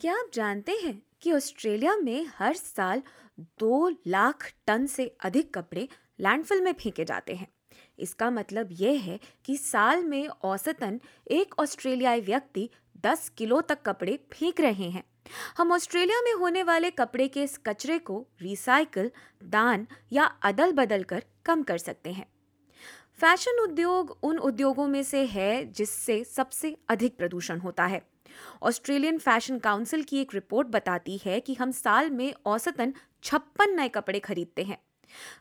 क्या आप जानते हैं कि ऑस्ट्रेलिया में हर साल दो लाख टन से अधिक कपड़े लैंडफिल में फेंके जाते हैं? इसका मतलब यह है कि साल में औसतन एक ऑस्ट्रेलियाई व्यक्ति 10 किलो तक कपड़े फेंक रहे हैं। हम ऑस्ट्रेलिया में होने वाले कपड़े के इस कचरे को रिसाइकल दान या अदल बदल कर कम कर सकते हैं। फ़ैशन उद्योग उन उद्योगों में से है जिससे सबसे अधिक प्रदूषण होता है। ऑस्ट्रेलियन फ़ैशन काउंसिल की एक रिपोर्ट बताती है कि हम साल में औसतन छप्पन नए कपड़े खरीदते हैं।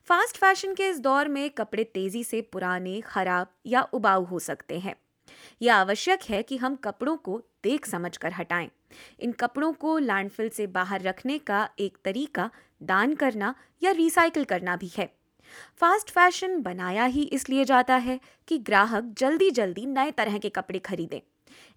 फास्ट फ़ैशन के इस दौर में कपड़े तेज़ी से पुराने, खराब या उबाऊ हो सकते हैं। यह आवश्यक है कि हम कपड़ों को देख समझ कर हटाएँ। इन कपड़ों को लैंडफिल से बाहर रखने का एक तरीका दान करना या रिसाइकिल करना भी है। फास्ट फ़ैशन बनाया ही इसलिए जाता है कि ग्राहक जल्दी जल्दी नए तरह के कपड़े खरीदें।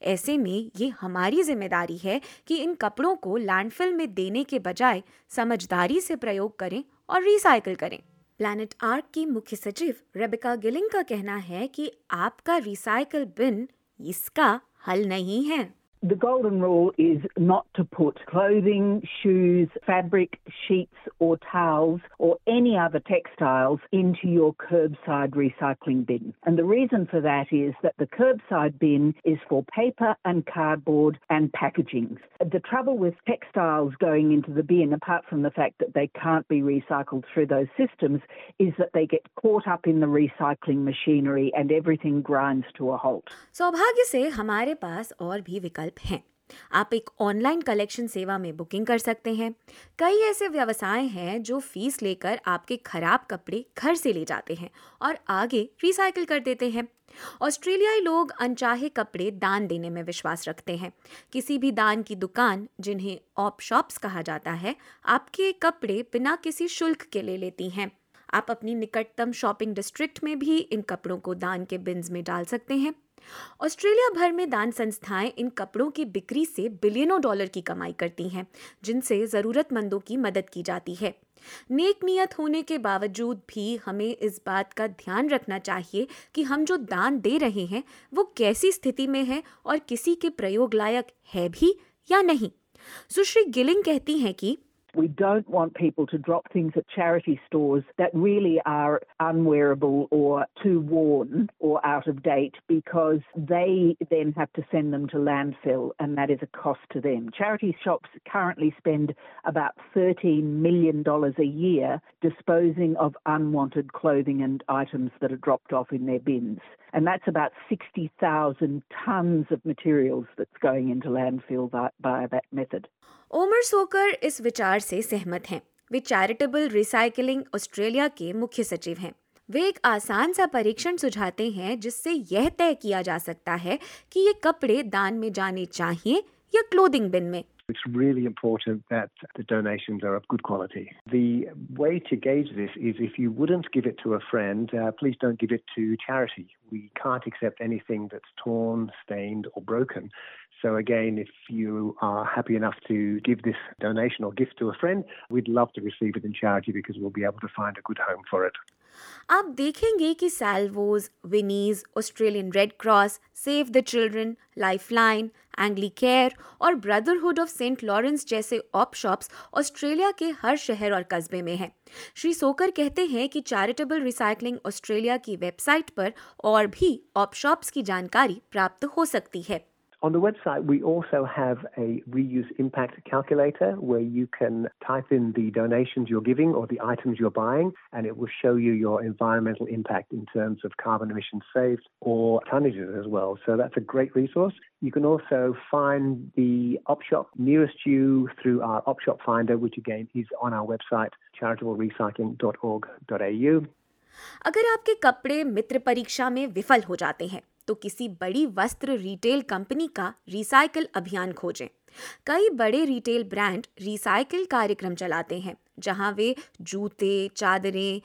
ऐसे में ये हमारी ज़िम्मेदारी है कि इन कपड़ों को लैंडफिल में देने के बजाय समझदारी से प्रयोग करें और रिसाइकिल करें। प्लानट आर्क की मुख्य सचिव रेबिका गिलिंग का कहना है कि आपका रिसाइकल बिन इसका हल नहीं है। The golden rule is not to put clothing, shoes, fabric, sheets, or towels, or any other textiles into your curbside recycling bin. And the reason for that is that the curbside bin is for paper and cardboard and packaging. The trouble with textiles going into the bin, apart from the fact that they can't be recycled through those systems, is that they get caught up in the recycling machinery and everything grinds to a halt. सौभाग्य से हमारे पास और भी विकल्प विकल्प हैं। आप एक ऑनलाइन कलेक्शन सेवा में बुकिंग कर सकते हैं। कई ऐसे व्यवसाय हैं जो फ़ीस लेकर आपके खराब कपड़े घर से ले जाते हैं और आगे रिसाइकिल कर देते हैं। ऑस्ट्रेलियाई लोग अनचाहे कपड़े दान देने में विश्वास रखते हैं। किसी भी दान की दुकान, जिन्हें ऑप शॉप्स कहा जाता है, आपके कपड़े बिना किसी शुल्क के ले लेती हैं। आप अपनी निकटतम शॉपिंग डिस्ट्रिक्ट में भी इन कपड़ों को दान के बिन्स में डाल सकते हैं। ऑस्ट्रेलिया भर में दान संस्थाएँ इन कपड़ों की बिक्री से बिलियनों डॉलर की कमाई करती हैं, जिनसे ज़रूरतमंदों की मदद की जाती है। नेक नियत होने के बावजूद भी हमें इस बात का ध्यान रखना चाहिए कि हम जो दान दे रहे हैं, वो कैसी स्थिति में है और किसी के प्रयोग लायक है भी या नहीं। सुश्री गिलिंग कहती हैं कि We don't want people to drop things at charity stores that really are unwearable or too worn or out of date because they then have to send them to landfill and that is a cost to them. Charity shops currently spend about $13 million a year disposing of unwanted clothing and items that are dropped off in their bins. And that's about 60,000 tonnes of materials that's going into landfill by, by that method. Omar सोकर इस विचार से सहमत हैं। वे charitable recycling Australia के मुख्य सचिव हैं। वे एक आसान सा परीक्षण सुझाते हैं जिससे यह तय किया जा सकता है कि ये कपड़े दान में जाने चाहिए या क्लोथिंग बिन में। It's really important that the donations are of good quality. The way to gauge this is if you wouldn't give it to a friend, uh, please don't give it to charity. We can't accept anything that's torn, stained, or broken. So again, if you are happy enough to give this donation or gift to a friend, we'd love to receive it in charity because we'll be able to find a good home for it. आप देखेंगे कि Salvos Vinnies Australian Red Cross Save the Children Lifeline Anglicare care और brotherhood of Saint Lawrence जैसे op shops Australia के हर शहर और कस्बे में हैं। श्री सोकर कहते हैं कि चैरिटेबल रिसाइकलिंग ऑस्ट्रेलिया की वेबसाइट पर और भी ऑप शॉप्स की जानकारी प्राप्त हो सकती है। On the website, we also have a reuse impact calculator where you can type in the donations you're giving or the items you're buying, and it will show you your environmental impact in terms of carbon emissions saved or tonnages as well. So that's a great resource. You can also find the op shop nearest you through our op shop finder, which again is on our website, charitablerecycling.org.au. अगर आपके कपड़े मित्र परीक्षा में विफल हो जाते हैं तो किसी बड़ी वस्त्र रिटेल कंपनी का रिसाइकल अभियान खोजें कई बड़े रिटेल ब्रांड रिसाइकिल कार्यक्रम चलाते हैं जहाँ वे जूते चादरें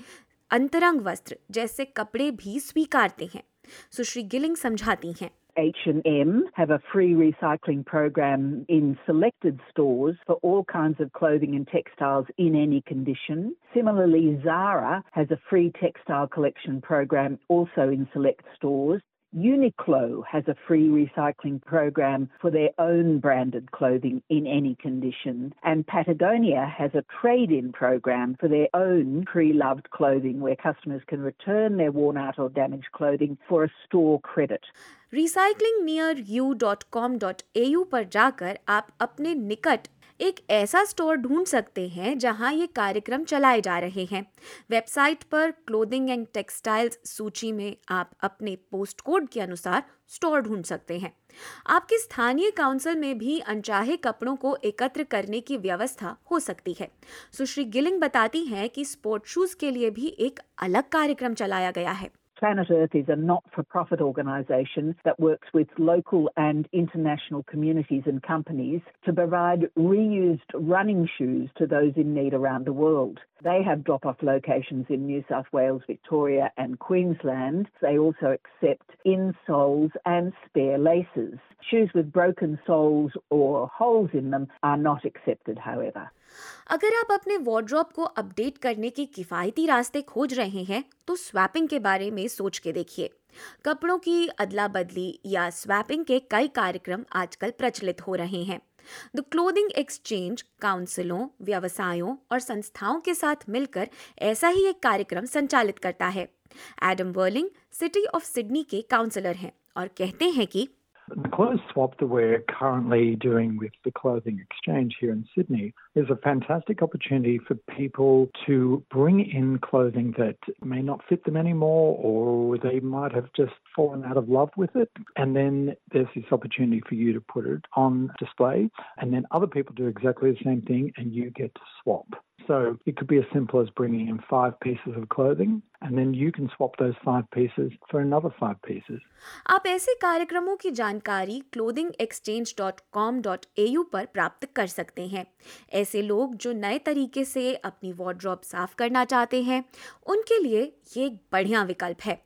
अंतरंग वस्त्र जैसे कपड़े भी स्वीकारते हैं सुश्री गिलिंग समझाती हैं H&M have a free recycling program in selected stores for all kinds of clothing and textiles in any condition. Similarly, Zara has a free textile collection program also in select stores. Uniqlo has a free recycling program for their own branded clothing in any condition, and Patagonia has a trade in program for their own pre loved clothing where customers can return their worn out or damaged clothing for a store credit. recyclingnearyou.com.au पर जाकर आप अपने निकट एक ऐसा store ढूंढ सकते हैं जहाँ ये कार्यक्रम चलाए जा रहे हैं। वेबसाइट पर क्लोथिंग एंड टेक्सटाइल्स सूची में आप अपने पोस्ट कोड के अनुसार स्टोर ढूंढ सकते हैं। आपकी स्थानीय काउंसिल में भी अनचाहे कपड़ों को एकत्र करने की व्यवस्था हो सकती है। सुश्री गिलिंग बताती हैं कि स्पोर्ट शूज़ के लिए भी एक अलग कार्यक्रम चलाया गया है। Planet Earth is a not for profit organisation that works with local and international communities and companies to provide reused running shoes to those in need around the world. They have drop off locations in New South Wales, Victoria, and Queensland. They also accept insoles and spare laces. Shoes with broken soles or holes in them are not accepted, however. अगर आप अपने wardrobe को update करने के किफ़ायती रास्ते खोज रहे हैं तो स्वैपिंग के बारे में सोच के देखिए। कपड़ों की अदला बदली या स्वैपिंग के कई कार्यक्रम आजकल प्रचलित हो रहे हैं। द क्लोदिंग एक्सचेंज काउंसिलों व्यवसायों और संस्थाओं के साथ मिलकर ऐसा ही एक कार्यक्रम संचालित करता है। Adam Worling city of Sydney के काउंसलर हैं और कहते हैं कि The clothes swap that we're currently doing with the clothing exchange here in Sydney is a fantastic opportunity for people to bring in clothing that may not fit them anymore or they might have just fallen out of love with it. And then there's this opportunity for you to put it on display and then other people do exactly the same thing and you get to swap. So it could be as simple as bringing in five pieces of clothing and then you can swap those five pieces for another five pieces. आप ऐसे कार्यक्रमों की जानकारी clothingexchange.com.au पर प्राप्त कर सकते हैं ऐसे लोग जो नए तरीके से अपनी वार्ड्रॉप साफ़ करना चाहते हैं उनके लिए ये एक बढ़िया विकल्प है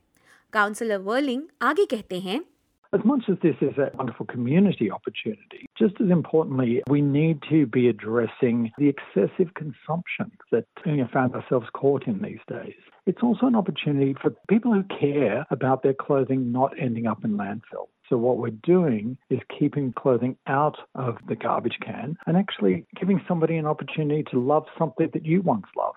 काउंसलर वर्लिंग आगे कहते हैं As much as this is a wonderful community opportunity, just as importantly, we need to be addressing the excessive consumption that we have found ourselves caught in these days. It's also an opportunity for people who care about their clothing not ending up in landfill. So what we're doing is keeping clothing out of the garbage can and actually giving somebody an opportunity to love something that you once loved.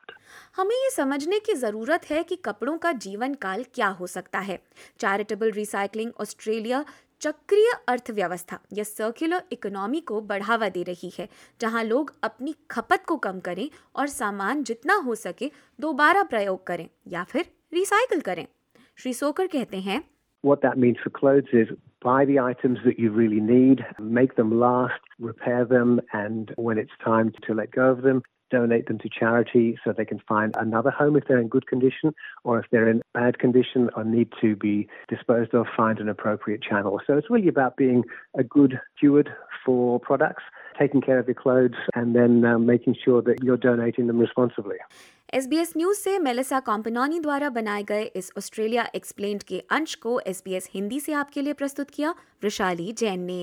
हमें ये समझने की ज़रूरत है कि कपड़ों का जीवन काल क्या हो सकता है। चैरिटेबल रिसाइकलिंग ऑस्ट्रेलिया चक्रीय अर्थव्यवस्था या सर्कुलर इकोनॉमी को बढ़ावा दे रही है जहाँ लोग अपनी खपत को कम करें और सामान जितना हो सके दोबारा प्रयोग करें या फिर रिसाइकल करें। श्री सोकर कहते हैं What that means for clothes is buy the items that you really need, make them last, repair them, and when it's time to let go of them, donate them to charity so they can find another home if they're in good condition, or if they're in bad condition or need to be disposed of, find an appropriate channel. So it's really about being a good steward for products, taking care of your clothes, and then um, making sure that you're donating them responsibly. S B S news से Melissa कॉम्पनॉनी द्वारा बनाए गए इस Australia explained के अंश को S B S Hindi से आपके लिए प्रस्तुत किया वृशाली जैन ने